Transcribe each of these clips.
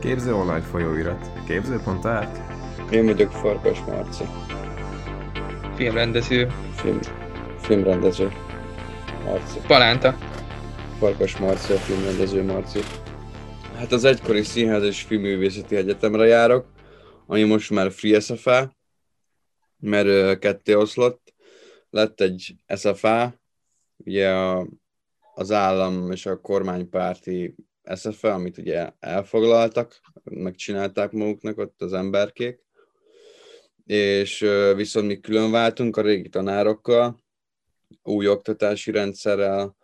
Képző online folyóirat. Képző.art. Én vagyok Farkas Marci. Filmrendező. Film, filmrendező. Marci. Palánta. Farkas Marci, a filmrendező Marci. Hát az egykori Színház és Filmművészeti Egyetemre járok, ami most már Free SFA, mert ketté oszlott. Lett egy SFA, ugye a, az állam és a kormánypárti SFA, amit ugye elfoglaltak, megcsinálták maguknak ott az emberkék, és viszont mi külön váltunk a régi tanárokkal, új oktatási rendszerrel,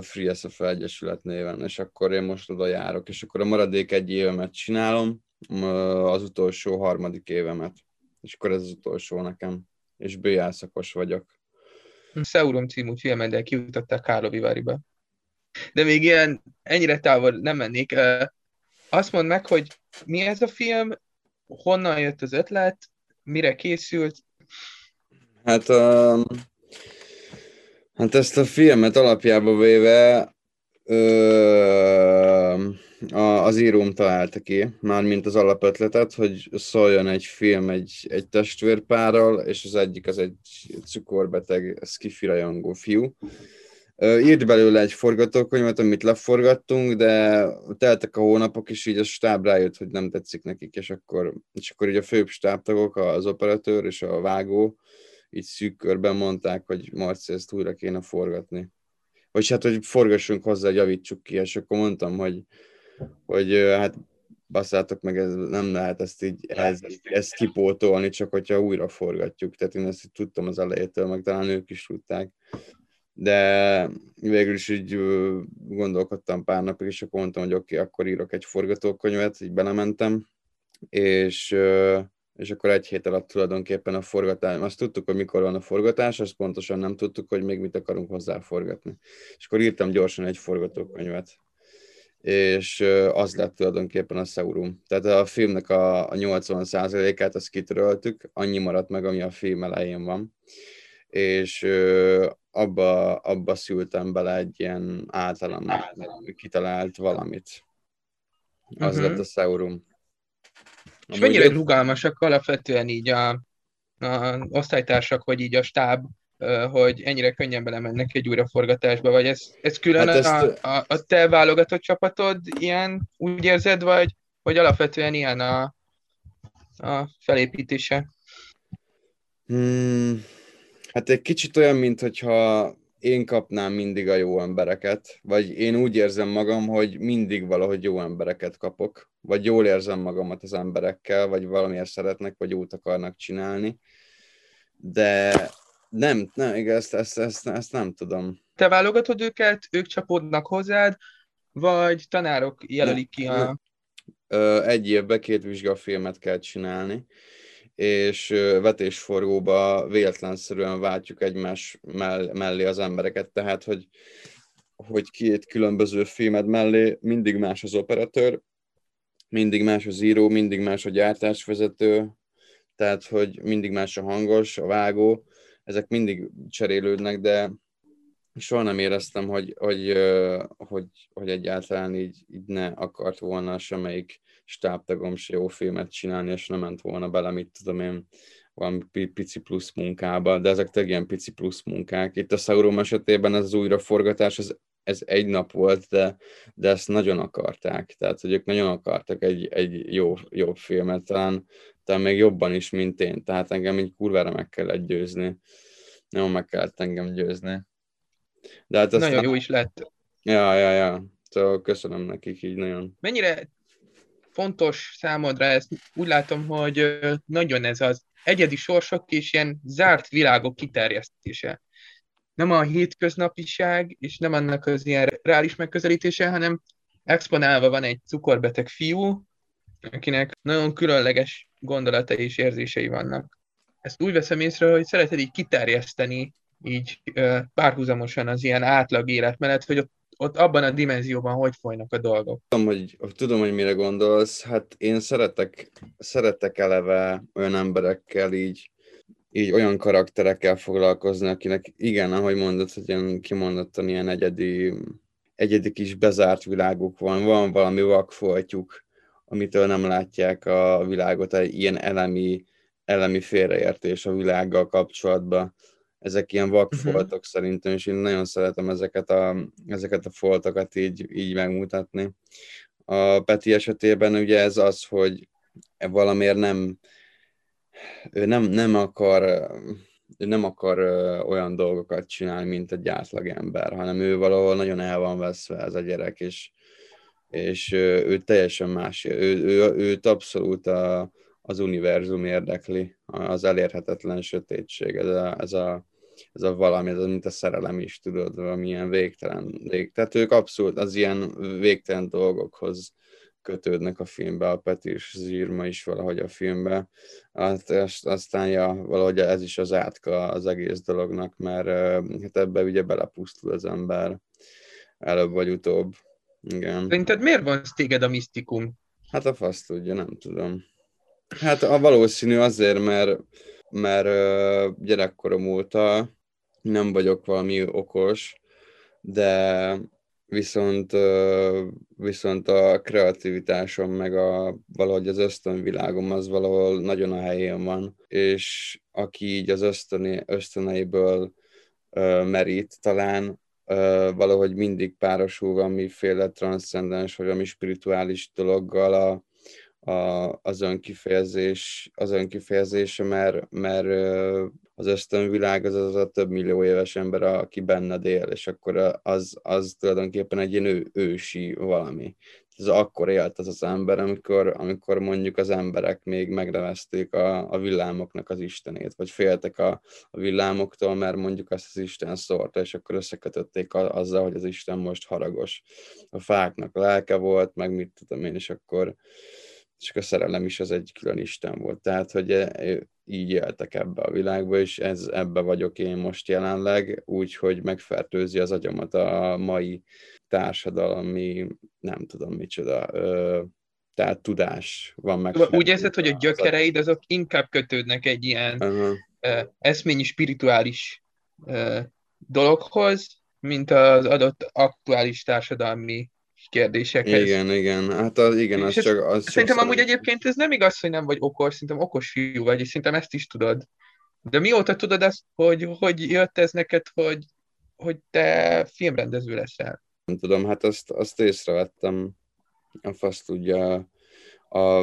Free SFA Egyesület néven, és akkor én most oda járok, és akkor a maradék egy évemet csinálom, az utolsó harmadik évemet, és akkor ez az utolsó nekem, és BA szakos vagyok. Sauron című filmeddel kijutották Kárloviváriba. De még ilyen, ennyire távol nem mennék. Azt mondd meg, hogy mi ez a film, honnan jött az ötlet, mire készült, Hát, um, hát ezt a filmet alapjába véve ö, a, az íróm találta ki, mármint az alapötletet, hogy szóljon egy film egy, egy testvérpárral, és az egyik az egy cukorbeteg, skifi rajongó fiú. Ö, írt belőle egy forgatókönyvet, amit leforgattunk, de teltek a hónapok, és így a stáb rájött, hogy nem tetszik nekik, és akkor, és akkor így a főbb stábtagok, az operatőr és a vágó, így szűk körben mondták, hogy Marci, ezt újra kéne forgatni. Vagy hát, hogy forgassunk hozzá, javítsuk ki, és akkor mondtam, hogy, hogy hát basszátok meg, ez nem lehet ezt így ez, ezt kipótolni, csak hogyha újra forgatjuk. Tehát én ezt így tudtam az elejétől, meg talán ők is tudták. De végül is így gondolkodtam pár napig, és akkor mondtam, hogy oké, okay, akkor írok egy forgatókönyvet, így belementem, és és akkor egy hét alatt tulajdonképpen a forgatás, azt tudtuk, hogy mikor van a forgatás, azt pontosan nem tudtuk, hogy még mit akarunk hozzá forgatni. És akkor írtam gyorsan egy forgatókönyvet, és az lett tulajdonképpen a Saurum. Tehát a filmnek a, a 80%-át azt kitöröltük, annyi maradt meg, ami a film elején van, és abba, abba szültem bele egy ilyen általam kitalált valamit. Az Mhm. lett a Saurum. és mennyire egy- rugalmasak alapvetően így a, a osztálytársak, vagy így a stáb, hogy ennyire könnyen belemennek egy újraforgatásba, vagy ez, ez külön Hát hát ezt- a, a, a te válogatott csapatod ilyen, úgy érzed, vagy, vagy alapvetően ilyen a, a felépítése? Hmm, hát egy kicsit olyan, mint hogyha én kapnám mindig a jó embereket, vagy én úgy érzem magam, hogy mindig valahogy jó embereket kapok, vagy jól érzem magamat az emberekkel, vagy valamiért szeretnek, vagy jót akarnak csinálni, de nem, nem, igaz, ezt, ezt, ezt, ezt nem tudom. Te válogatod őket, ők csapódnak hozzád, vagy tanárok jelölik ki a... egy évben két vizsgafilmet kell csinálni, és vetésforgóba véletlenszerűen váltjuk egymás mell- mellé az embereket, tehát hogy, hogy két különböző filmed mellé mindig más az operatőr, mindig más az író, mindig más a gyártásvezető, tehát hogy mindig más a hangos, a vágó, ezek mindig cserélődnek, de soha nem éreztem, hogy, hogy, hogy, hogy egyáltalán így, így ne akart volna semmelyik stábtagom se jó filmet csinálni, és nem ment volna bele, mit tudom én, pi- pici plusz munkába, de ezek tényleg ilyen pici plusz munkák. Itt a Sauron esetében ez az újraforgatás, ez, ez egy nap volt, de, de ezt nagyon akarták. Tehát, hogy ők nagyon akartak egy, egy jó, jobb filmet, talán, talán még jobban is, mint én. Tehát engem így kurvára meg kellett győzni. Nagyon meg kellett engem győzni. De hát aztán... Nagyon jó is lett. Ja, ja, ja. Szóval köszönöm nekik így nagyon. Mennyire fontos számodra ez? Úgy látom, hogy nagyon ez az egyedi sorsok és ilyen zárt világok kiterjesztése. Nem a hétköznapiság, és nem annak az ilyen reális megközelítése, hanem exponálva van egy cukorbeteg fiú, akinek nagyon különleges gondolatai és érzései vannak. Ezt úgy veszem észre, hogy szereted így kiterjeszteni így párhuzamosan az ilyen átlag élet mellett, hogy ott, ott abban a dimenzióban hogy folynak a dolgok. Tudom, hogy, tudom, hogy mire gondolsz. Hát én szeretek, szeretek eleve olyan emberekkel így, így olyan karakterekkel foglalkozni, akinek igen, ahogy mondod, hogy ilyen kimondottan ilyen egyedi, egyedi kis bezárt világuk van, van valami vakfoltjuk, amitől nem látják a világot, egy ilyen elemi, elemi félreértés a világgal kapcsolatban. Ezek ilyen vakfoltok uh-huh. szerintem, és én nagyon szeretem ezeket a, ezeket a foltokat így, így megmutatni. A Peti esetében ugye ez az, hogy valamiért nem, ő nem, nem akar ő nem akar olyan dolgokat csinálni, mint egy átlag ember, hanem ő valahol nagyon el van veszve ez a gyerek, és, és ő teljesen más. Ő, ő, őt abszolút a, az univerzum érdekli, az elérhetetlen sötétség, ez a, ez a, ez a valami, ez mint a szerelem is, tudod, valamilyen végtelen. Vég. Tehát ők abszolút az ilyen végtelen dolgokhoz kötődnek a filmbe, a Peti és az írma is valahogy a filmbe. Hát, aztán ja, valahogy ez is az átka az egész dolognak, mert hát ebbe ugye belepusztul az ember előbb vagy utóbb. Igen. Szerinted miért van téged a misztikum? Hát a fasz tudja, nem tudom. Hát a valószínű azért, mert, mert gyerekkorom óta nem vagyok valami okos, de viszont, viszont a kreativitásom, meg a, valahogy az ösztönvilágom az valahol nagyon a helyén van, és aki így az ösztöné, ösztöneiből merít, talán valahogy mindig párosul valamiféle transzcendens, vagy valami spirituális dologgal a, a, az önkifejezés, az önkifejezése, mert, mert az ösztönvilág az az a több millió éves ember, aki benned él, és akkor az, az tulajdonképpen egy ilyen ő, ősi valami. Ez akkor élt az az ember, amikor, amikor mondjuk az emberek még megnevezték a, a villámoknak az istenét, vagy féltek a, a villámoktól, mert mondjuk azt az Isten szórta, és akkor összekötötték a, azzal, hogy az Isten most haragos. A fáknak lelke volt, meg mit tudom én, és akkor, és a szerelem is az egy külön Isten volt. Tehát, hogy e, így éltek ebbe a világba, és ez, ebbe vagyok én most jelenleg, úgy, hogy megfertőzi az agyamat a mai társadalmi, nem tudom micsoda, ö, tehát tudás van meg. Úgy érzed, hogy a gyökereid azok inkább kötődnek egy ilyen uh-huh. eszményi, spirituális dologhoz, mint az adott aktuális társadalmi kérdésekhez. Igen, igen, hát az, igen, az csak... Az szerintem csak amúgy egyébként ez nem igaz, hogy nem vagy okos, szerintem okos fiú vagy, és szerintem ezt is tudod. De mióta tudod azt, hogy hogy jött ez neked, hogy, hogy te filmrendező leszel? Nem tudom, hát azt, azt észrevettem, a fasz tudja, a,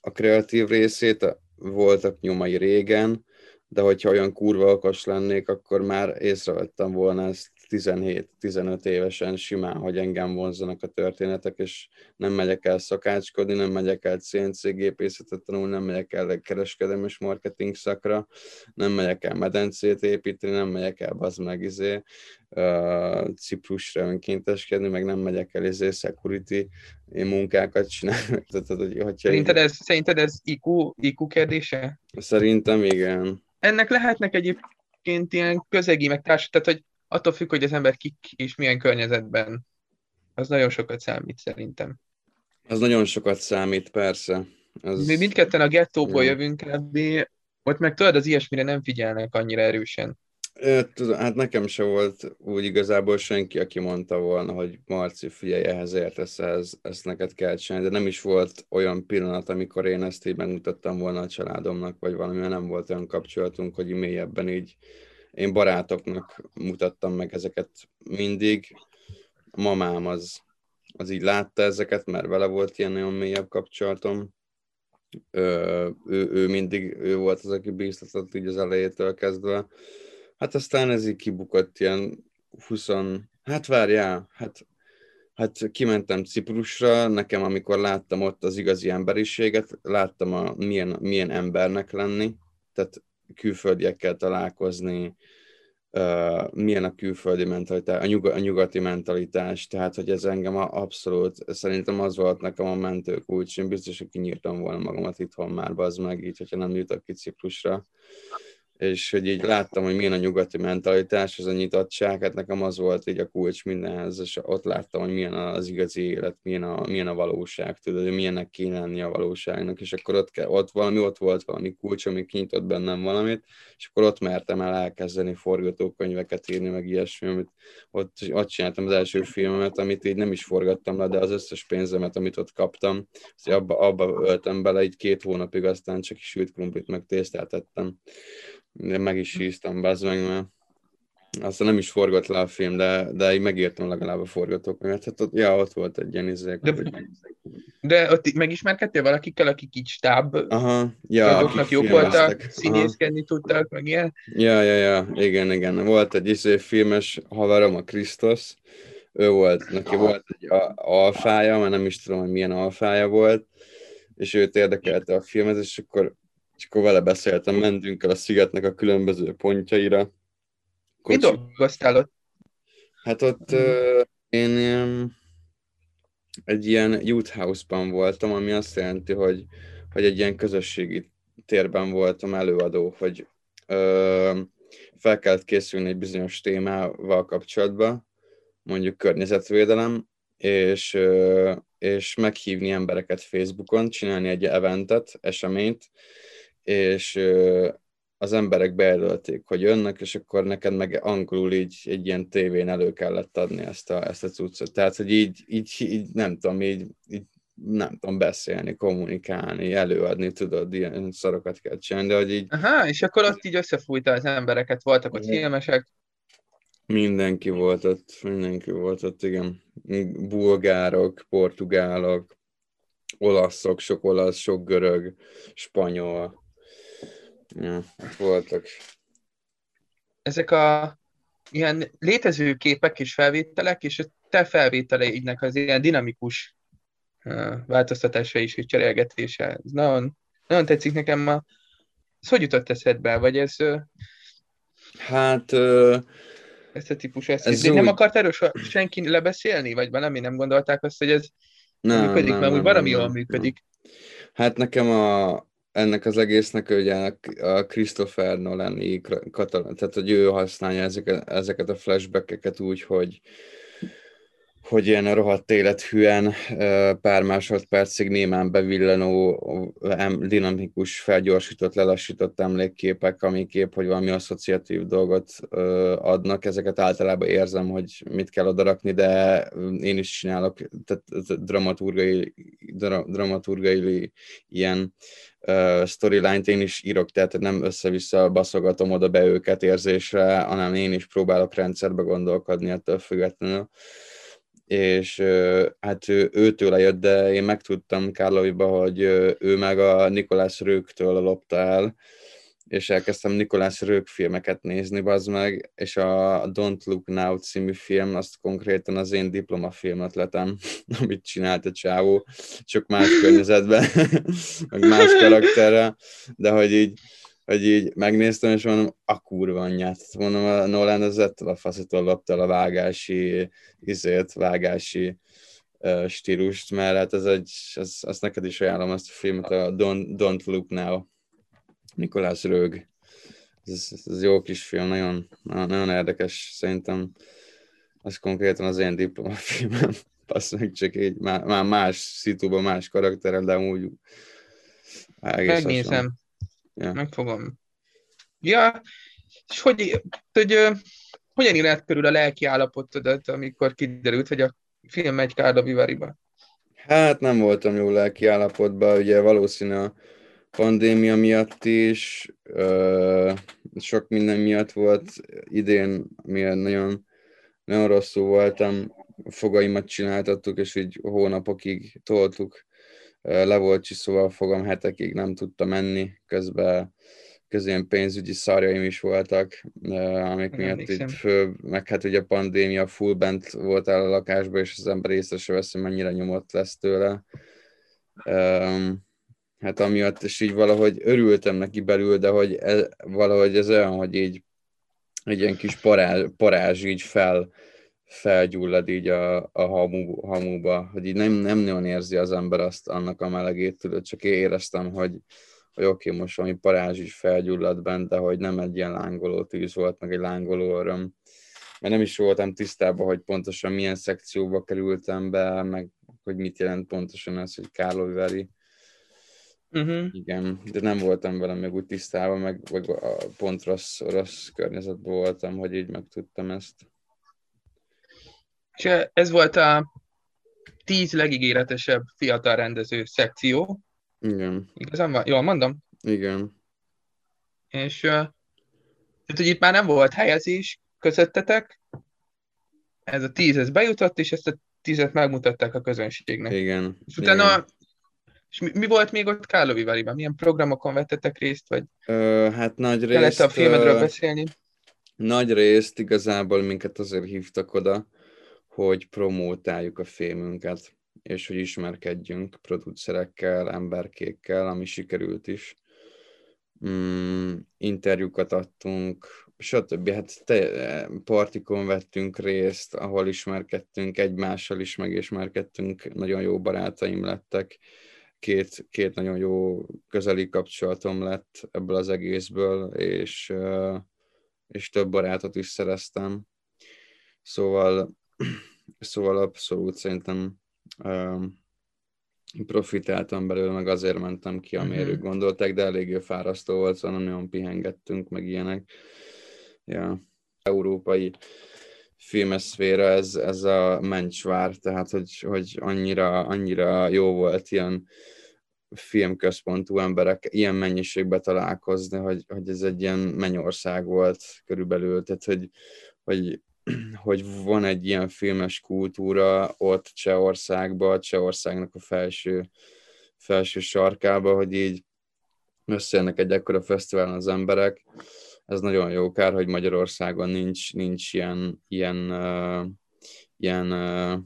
a kreatív részét voltak nyomai régen, de hogyha olyan kurva okos lennék, akkor már észrevettem volna ezt 17-15 évesen simán, hogy engem vonzanak a történetek, és nem megyek el szakácskodni, nem megyek el CNC gépészetet tanulni, nem megyek el kereskedelmi és marketing szakra, nem megyek el medencét építeni, nem megyek el az meg izé, uh, Ciprusra önkénteskedni, meg nem megyek el izé security munkákat csinálni. Tehát, hogy, hogyha szerinted, ez, szerinted ez IQ, IQ kérdése? Szerintem igen. Ennek lehetnek egyébként ilyen közegi, meg társ, tehát hogy attól függ, hogy az ember kik és milyen környezetben, az nagyon sokat számít szerintem. Az nagyon sokat számít, persze. Az... Mi mindketten a gettóból ja. jövünk ebbé, ott meg tudod, az ilyesmire nem figyelnek annyira erősen. Tudom, hát nekem se volt úgy igazából senki, aki mondta volna, hogy Marci, figyelj, ehhez értesz, ez, ezt neked kell csinálni, de nem is volt olyan pillanat, amikor én ezt így megmutattam volna a családomnak, vagy valami, mert nem volt olyan kapcsolatunk, hogy mélyebben így én barátoknak mutattam meg ezeket mindig. A mamám az, az így látta ezeket, mert vele volt ilyen nagyon mélyebb kapcsolatom. Ő, ő, ő mindig, ő volt az, aki bíztatott így az elejétől kezdve. Hát aztán ez így kibukott ilyen 20, hát várjál, hát, hát kimentem Ciprusra, nekem amikor láttam ott az igazi emberiséget, láttam a, milyen, milyen embernek lenni, tehát külföldiekkel találkozni, milyen a külföldi mentalitás, a, nyug, a nyugati mentalitás, tehát hogy ez engem abszolút, szerintem az volt nekem a mentő kulcs, én biztos, hogy kinyírtam volna magamat itthon már, az meg így, hogyha nem jutok ki Ciprusra. És hogy így láttam, hogy milyen a nyugati mentalitás, az a nyitottság, hát nekem az volt így a kulcs mindenhez, és ott láttam, hogy milyen az igazi élet, milyen a, milyen a valóság, tudod, hogy milyennek kéne lenni a valóságnak, és akkor ott, ott valami, ott volt valami kulcs, ami kinyitott bennem valamit, és akkor ott mertem el elkezdeni forgatókönyveket írni, meg ilyesmi, amit ott, ott csináltam az első filmemet, amit így nem is forgattam le, de az összes pénzemet, amit ott kaptam, abba, abba öltem bele így két hónapig, aztán csak is sült krumplit meg tésztát ettem de meg is híztam, bazd meg, mert aztán nem is forgott le a film, de, de így megírtam legalább a forgatókönyvet. Hát ott, ja, ott volt egy ilyen izék. De, de ott megismerkedtél valakikkel, akik így stáb Aha, ja, akik jók voltak, színészkedni tudtak, meg ilyen? Ja, ja, ja, igen, igen. Volt egy izé filmes haverom, a Krisztus, ő volt, neki volt egy alfája, mert nem is tudom, hogy milyen alfája volt, és őt érdekelte a filmet, és akkor és akkor vele beszéltem, mentünk el a szigetnek a különböző pontjaira. Kocsi... Mi dolgoztál ott? Hát ott uh, én um, egy ilyen youth house-ban voltam, ami azt jelenti, hogy, hogy egy ilyen közösségi térben voltam előadó, hogy uh, fel kellett készülni egy bizonyos témával kapcsolatban, mondjuk környezetvédelem, és, és meghívni embereket Facebookon, csinálni egy eventet, eseményt, és az emberek bejelölték, hogy jönnek, és akkor neked meg angolul így egy ilyen tévén elő kellett adni ezt a, ezt a cuccot. Tehát, hogy így, így, így nem tudom, így, így nem tudom beszélni, kommunikálni, előadni, tudod, ilyen szarokat kell csinálni, de hogy így... Aha, és akkor ott így összefújta az embereket, voltak ott filmesek? Mindenki volt ott, mindenki volt ott, igen. Bulgárok, portugálok, olaszok, sok olasz, sok görög, spanyol, Ja, voltak. Ezek a ilyen létező képek és felvételek, és a te felvételeidnek az ilyen dinamikus változtatása is, és cserélgetése. Ez nagyon, nagyon tetszik nekem ma. Ez hogy jutott eszedbe? Vagy ez... Hát... Uh, ezt a típus eszköz. Ez nem úgy... akart erről senki lebeszélni? Vagy valami nem gondolták azt, hogy ez nem, működik? Nem, mert úgy valami jól működik. Hát nekem a, ennek az egésznek ugye a Christopher Nolan tehát hogy ő használja ezeket, ezeket a flashbackeket úgy, hogy, hogy ilyen rohadt élethűen pár másodpercig némán bevillanó, dinamikus, felgyorsított, lelassított emlékképek, ami kép, hogy valami asszociatív dolgot adnak. Ezeket általában érzem, hogy mit kell odarakni, de én is csinálok tehát dramaturgai, dramaturgai ilyen storyline-t én is írok, tehát nem össze-vissza baszogatom oda be őket érzésre, hanem én is próbálok rendszerbe gondolkodni ettől függetlenül és hát ő, őtől jött, de én megtudtam Kárloviba, hogy ő meg a Nikolás Rőktől lopta el, és elkezdtem Nikolás Rők filmeket nézni, bazd meg, és a Don't Look Now című film, azt konkrétan az én diplomafilm ötletem, amit csinált a csávó, csak más környezetben, meg más karakterrel, de hogy így hogy így megnéztem, és mondom, a kurva anyját. Mondom, a Nolan az ettől a faszitól lopta a vágási, izért, vágási uh, stílust, mert hát ez egy, az, azt neked is ajánlom, azt a filmet, a Don't, Don't Look Now, Nikolás Rög. Ez, ez jó kis film, nagyon, nagyon érdekes, szerintem az konkrétan az én diplomafilmem. Azt meg csak így, már, más szitúban, más karakterrel, de úgy Megnézem. Ja. Megfogom. Ja, és hogy, hogy, hogy hogyan élet körül a lelki állapotodat, amikor kiderült, hogy a film megy Kárda Vivariba? Hát nem voltam jó lelki állapotban, ugye valószínű a pandémia miatt is, sok minden miatt volt idén, miért nagyon, nagyon rosszul voltam, fogaimat csináltattuk, és így hónapokig toltuk le volt csiszolva a fogam hetekig, nem tudta menni, közben közén pénzügyi szarjaim is voltak, amik nem miatt itt fő, meg hát ugye a pandémia full bent volt el a lakásba, és az ember észre se veszi, mennyire nyomott lesz tőle. Hát amiatt is így valahogy örültem neki belül, de hogy ez, valahogy ez olyan, hogy így egy ilyen kis parázs, parázs így fel, felgyullad így a, a hamu, hamuba, hogy így nem, nem nagyon érzi az ember azt annak a melegét, tudod, csak éreztem, hogy, hogy oké, okay, most valami parázs is felgyulladt bent, de hogy nem egy ilyen lángoló tűz volt, meg egy lángoló öröm. Mert nem is voltam tisztában, hogy pontosan milyen szekcióba kerültem be, meg hogy mit jelent pontosan ez, hogy Karlovy Vary. Uh-huh. Igen, de nem voltam vele még úgy tisztában, meg, meg a pont rossz, rossz környezetben voltam, hogy így megtudtam ezt. És ez volt a tíz legígéretesebb fiatal rendező szekció. Igen. Igazán van? Jól mondom? Igen. És tehát, hogy itt már nem volt helyezés közöttetek, ez a tíz, ez bejutott, és ezt a tízet megmutatták a közönségnek. Igen. És utána, Igen. és mi, mi volt még ott Kárlovi Valiban? Milyen programokon vettetek részt, vagy ö, hát nagy részt... Kellett a filmedről beszélni? Nagy részt igazából minket azért hívtak oda, hogy promótáljuk a filmünket, és hogy ismerkedjünk producerekkel, emberkékkel, ami sikerült is. Mm, interjúkat adtunk, stb. Hát te, partikon vettünk részt, ahol ismerkedtünk, egymással is megismerkedtünk, nagyon jó barátaim lettek, két, két nagyon jó közeli kapcsolatom lett ebből az egészből, és, és több barátot is szereztem. Szóval Szóval abszolút szerintem um, profitáltam belőle, meg azért mentem ki, amire uh-huh. gondolták, de eléggé fárasztó volt, szóval nagyon pihengettünk, meg ilyenek. Ja. Európai filmeszféra ez, ez a mencsvár, tehát hogy, hogy annyira, annyira jó volt ilyen filmközpontú emberek ilyen mennyiségbe találkozni, hogy, hogy ez egy ilyen mennyország volt körülbelül, tehát hogy, hogy hogy van egy ilyen filmes kultúra ott Csehországban, Csehországnak a felső, felső sarkába, hogy így összejönnek egy ekkora fesztiválon az emberek. Ez nagyon jó kár, hogy Magyarországon nincs, nincs ilyen, ilyen, uh, ilyen uh,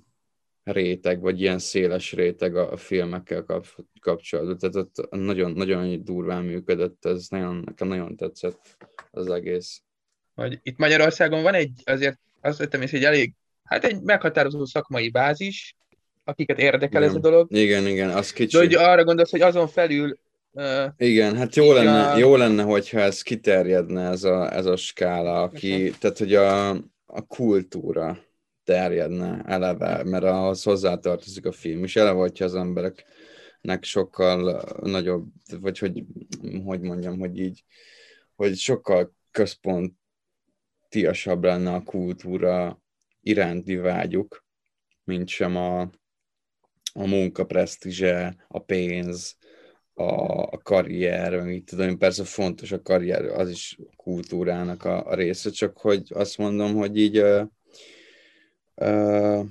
réteg, vagy ilyen széles réteg a, a filmekkel kap, kapcsolatban. Tehát ott nagyon, nagyon durván működött, ez nagyon, nekem nagyon tetszett az egész. Itt Magyarországon van egy azért azt vettem észre, hogy elég, hát egy meghatározó szakmai bázis, akiket érdekel igen. ez a dolog. Igen, igen, az kicsi. De hogy arra gondolsz, hogy azon felül Uh, Igen, hát jó lenne, a... jó lenne, hogyha ez kiterjedne, ez a, ez a skála, aki, uh-huh. tehát hogy a, a kultúra terjedne eleve, mert ahhoz hozzátartozik a film, és eleve, hogyha az embereknek sokkal nagyobb, vagy hogy, hogy mondjam, hogy így, hogy sokkal központ tiasabb lenne a kultúra iránti vágyuk, mint sem a, a munka presztízse, a pénz, a, a karrier, mit tudom, persze fontos a karrier, az is a kultúrának a, a része, csak hogy azt mondom, hogy így uh, uh,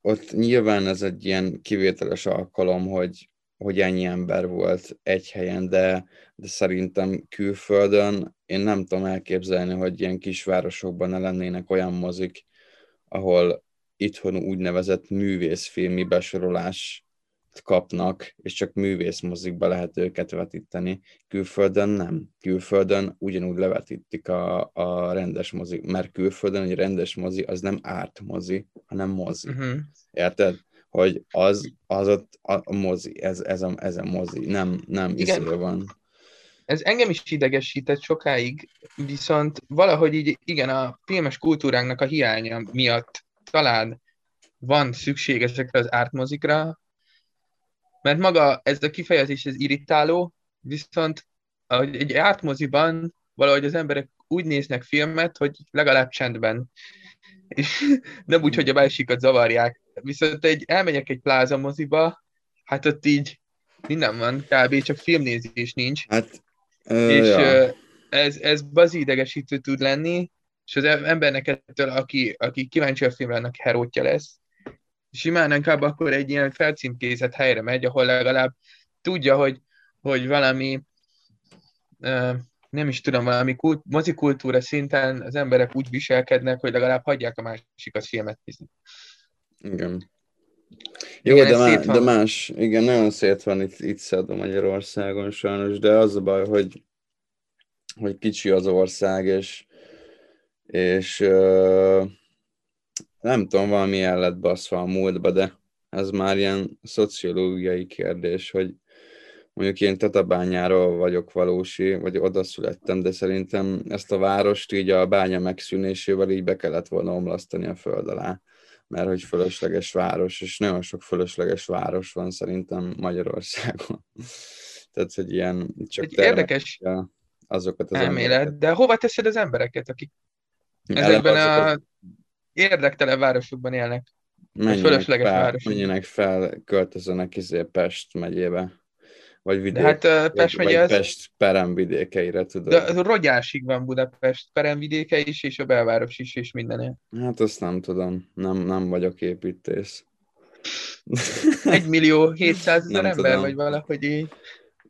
ott nyilván ez egy ilyen kivételes alkalom, hogy hogy ennyi ember volt egy helyen, de, de szerintem külföldön én nem tudom elképzelni, hogy ilyen kisvárosokban ne lennének olyan mozik, ahol itthon úgynevezett művészfilmi besorolás kapnak, és csak művészmozikba lehet őket vetíteni. Külföldön nem. Külföldön ugyanúgy levetítik a, a rendes mozi, mert külföldön egy rendes mozi az nem árt mozi, hanem mozi. Uh-huh. Érted? hogy az, az ott a mozi, ez, ez, a, ez a mozi, nem, nem igen. van. Ez engem is idegesített sokáig, viszont valahogy így, igen, a filmes kultúránknak a hiánya miatt talán van szükség ezekre az ártmozikra, mert maga ez a kifejezés, ez irritáló, viszont egy ártmoziban valahogy az emberek úgy néznek filmet, hogy legalább csendben. És nem úgy, hogy a másikat zavarják Viszont egy, elmegyek egy pláza moziba, hát ott így minden van, kb. csak filmnézés nincs. Hát, ö, és ja. ez, ez bazi idegesítő tud lenni, és az embernek ettől, aki, aki kíváncsi a filmre, annak herótja lesz. Simán inkább akkor egy ilyen felcímkézett helyre megy, ahol legalább tudja, hogy, hogy valami nem is tudom, valami kult, mozikultúra szinten az emberek úgy viselkednek, hogy legalább hagyják a másikat filmet nézni. Igen. Jó, igen, de, má, de más, igen, nagyon szét van itt, itt szed Magyarországon sajnos, de az a baj, hogy, hogy kicsi az ország, és, és uh, nem tudom, valami el lett baszva a múltba, de ez már ilyen szociológiai kérdés, hogy, mondjuk én Tatabányáról vagyok valósi, vagy oda születtem, de szerintem ezt a várost így a bánya megszűnésével így be kellett volna omlasztani a föld alá, mert hogy fölösleges város, és nagyon sok fölösleges város van szerintem Magyarországon. Tehát, hogy ilyen csak Egy érdekes azokat az elmélet, embereket. de hova teszed az embereket, akik ezekben a érdektelen városokban élnek? Menjenek fölösleges fel, városok. Menjenek fel, költözönek izé Pest megyébe. Vagy vidék, De hát Pest megye vagy az... Pest peremvidékeire, tudod. De rogyásig van Budapest peremvidéke is, és a belváros is, és mindenél. Hát azt nem tudom, nem, nem vagyok építész. Egy millió 700 ezer ember, tudom. vagy valahogy így.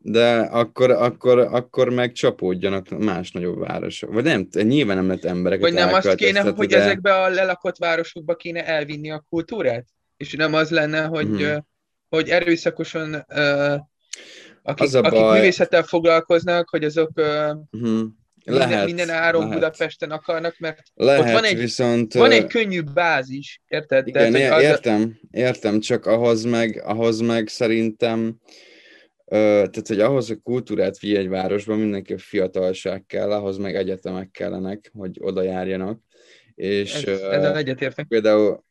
De akkor, akkor, akkor meg csapódjanak más nagyobb városok. Vagy nem, nyilván nem lehet embereket Vagy nem azt kéne, hogy de... ezekbe a lelakott városokba kéne elvinni a kultúrát? És nem az lenne, hogy, hmm. hogy erőszakosan uh, akik, az akik baj... művészettel foglalkoznak, hogy azok uh, lehet, minden, minden áron lehet. Budapesten akarnak, mert lehet, ott van egy, viszont, van egy könnyű bázis, érted? Igen, Tehát, az... értem, értem, csak ahhoz meg, ahhoz meg szerintem tehát, hogy ahhoz, hogy kultúrát vigy egy városban, mindenki fiatalság kell, ahhoz meg egyetemek kellenek, hogy oda járjanak. És, ez, ezzel egyetértek. Például,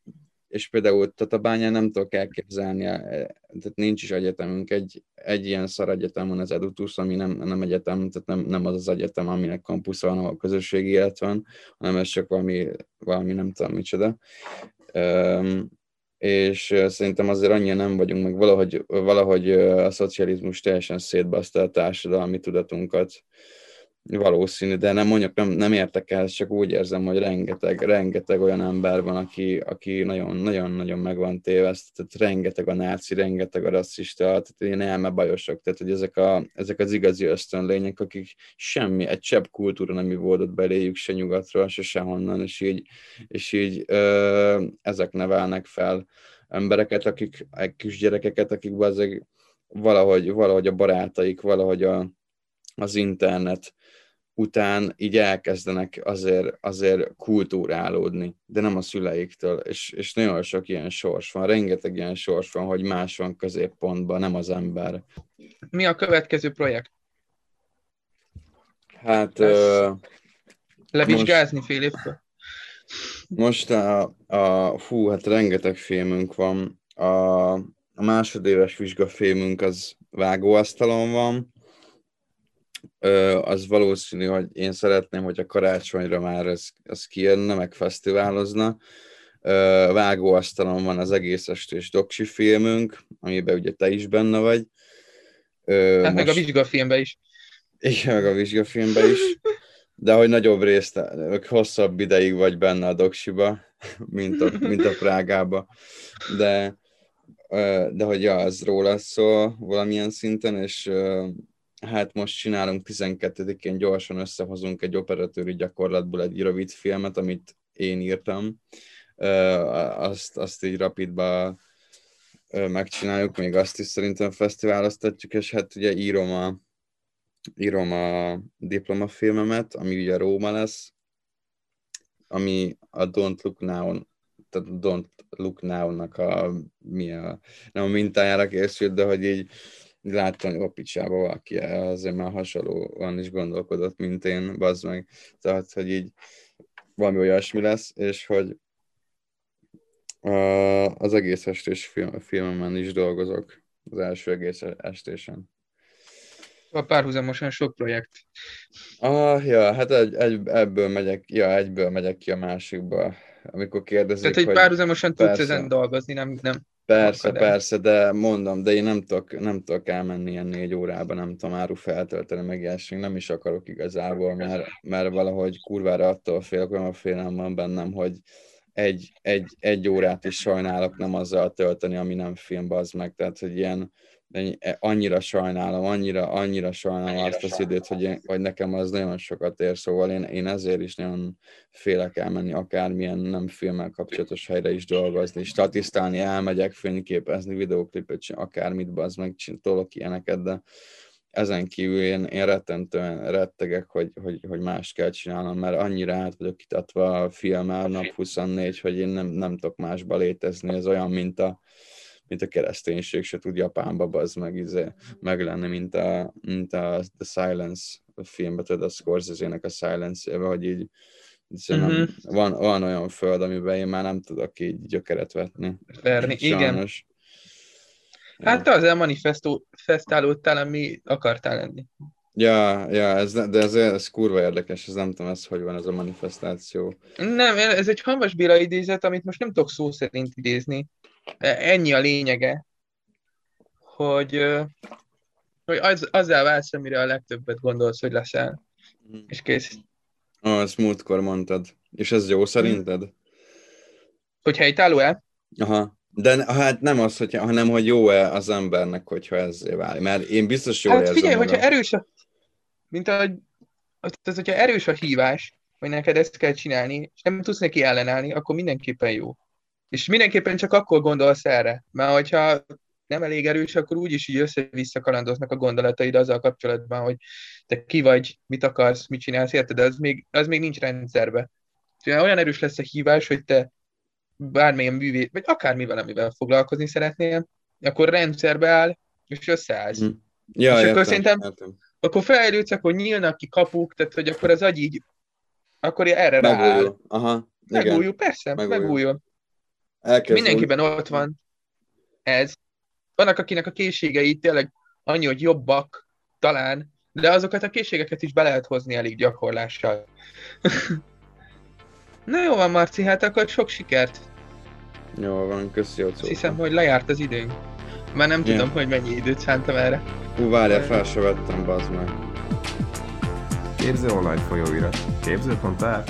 és például Tatabányán nem tudok elképzelni, e, tehát nincs is egyetemünk, egy, egy ilyen szar egyetem van az Edutus, ami nem, nem egyetem, tehát nem, nem az az egyetem, aminek kampusz van, ahol közösségi élet van, hanem ez csak valami, valami nem tudom micsoda. Um, és szerintem azért annyira nem vagyunk, meg valahogy, valahogy a szocializmus teljesen szétbaszta a társadalmi tudatunkat valószínű, de nem mondjuk, nem, nem értek el, csak úgy érzem, hogy rengeteg, rengeteg olyan ember van, aki, aki nagyon, nagyon, nagyon meg van téveszt, tehát rengeteg a náci, rengeteg a rasszista, tehát ilyen elmebajosok, tehát hogy ezek, a, ezek az igazi ösztönlények, akik semmi, egy csepp kultúra nem volt beléjük, se nyugatról, se sehonnan, és így, és így ö, ezek nevelnek fel embereket, akik, kisgyerekeket, akik valahogy, valahogy a barátaik, valahogy a, az internet után így elkezdenek azért, azért kultúrálódni, de nem a szüleiktől, és, és nagyon sok ilyen sors van, rengeteg ilyen sors van, hogy más van középpontban, nem az ember. Mi a következő projekt? Hát... Uh, Levizsgázni most, fél évtől? Most a, a, fú, hát rengeteg filmünk van. A, a másodéves vizsgafilmünk az vágóasztalon van, az valószínű, hogy én szeretném, hogy a karácsonyra már ez, ez kijönne, meg fesztiválozna. Vágóasztalon van az egész estés doksi filmünk, amiben ugye te is benne vagy. Hát most... meg a vizsgafilmben is. Igen, meg a vizsgafilmben is. De hogy nagyobb részt, hosszabb ideig vagy benne a doksiba, mint a, mint a Prágába. De, de hogy ja, az róla szól valamilyen szinten, és hát most csinálunk 12-én, gyorsan összehozunk egy operatőri gyakorlatból egy rövid filmet, amit én írtam. Azt, azt így rapidba megcsináljuk, még azt is szerintem fesztiváloztatjuk, és hát ugye írom a, írom a diplomafilmemet, ami ugye Róma lesz, ami a Don't Look Now, tehát Don't Look Now-nak a, mi a, nem a mintájára készült, de hogy így láttam, hogy a picsába valaki azért már hasonlóan is gondolkodott, mint én, bazd meg. Tehát, hogy így valami olyasmi lesz, és hogy az egész estés film, filmemen is dolgozok, az első egész estésen. A párhuzamosan sok projekt. Ah, ja, hát egy, egy, ebből megyek, ja, egyből megyek ki a másikba. Amikor kérdezik, Tehát, hogy, hogy párhuzamosan tudsz ezen dolgozni, nem, nem Persze, akadás. persze, de mondom, de én nem tudok, nem tudok elmenni ilyen négy órában, nem tudom áru feltölteni, meg ilyesmi, nem is akarok igazából, mert, mert valahogy kurvára attól félek, olyan a félelem van bennem, hogy egy, egy, egy órát is sajnálok nem azzal tölteni, ami nem film, az meg, tehát hogy ilyen, annyira sajnálom, annyira, annyira sajnálom annyira azt az időt, hogy, én, hogy nekem az nagyon sokat ér, szóval én, én ezért is nagyon félek elmenni akármilyen nem filmmel kapcsolatos helyre is dolgozni, statisztálni, elmegyek, fényképezni, videóklipet, akármit, az meg tolok ilyeneket, de ezen kívül én, én rettentően rettegek, hogy, hogy, hogy más kell csinálnom, mert annyira át vagyok kitatva a filmmel nap 24, hogy én nem, nem tudok másba létezni, ez olyan, mint a mint a kereszténység se tud Japánba, az meg, izé, meg lenni, mint a, mint a The Silence filmbe, tudod, a Scorsese-nek a Silence-ébe, hogy így Szerintem uh-huh. van, van olyan föld, amiben én már nem tudok így gyökeret vetni. Verni, igen. Hát te azért manifestálódtál, ami akartál lenni. Ja, ja ez, de ez, ez kurva érdekes, ez nem tudom, ez hogy van ez a manifestáció. Nem, ez egy Hamas Béla idézet, amit most nem tudok szó szerint idézni. Ennyi a lényege, hogy, hogy az, azzal válsz, amire a legtöbbet gondolsz, hogy leszel. Mm. És kész. Ah, ezt múltkor mondtad. És ez jó szerinted? Hogy helytálló-e? Aha. De hát nem az, hogy, hanem hogy jó-e az embernek, hogyha ez válik. Mert én biztos jól hát érzem. figyelj, hogyha erős a... Mint ahogy... Az, hogyha erős a hívás, hogy neked ezt kell csinálni, és nem tudsz neki ellenállni, akkor mindenképpen jó. És mindenképpen csak akkor gondolsz erre. Mert hogyha nem elég erős, akkor úgyis így össze-vissza kalandoznak a gondolataid azzal kapcsolatban, hogy te ki vagy, mit akarsz, mit csinálsz, érted? Az még, az még nincs rendszerbe. Olyan erős lesz a hívás, hogy te bármilyen művé, vagy akármivel, amivel foglalkozni szeretnél, akkor rendszerbe áll, és összeállsz. Mm. Ja, és értem, akkor szerintem, értem. akkor fejlődsz, akkor nyílnak ki kapuk, tehát hogy akkor az agy így, akkor erre rááll. Megújul. Aha, igen. Megújul, persze, megújul. megújul. Elkezd Mindenkiben úgy. ott van ez. Vannak, akinek a készségei tényleg annyi, hogy jobbak, talán, de azokat a készségeket is be lehet hozni elég gyakorlással. Na jó van, Marci, hát akkor sok sikert. Jó van, köszi, Azt hiszem, hogy lejárt az időnk. Már nem tudom, yeah. hogy mennyi időt szántam erre. Hú, várjál, fel se vettem, bazd meg. Képző online folyóirat. Képző.ár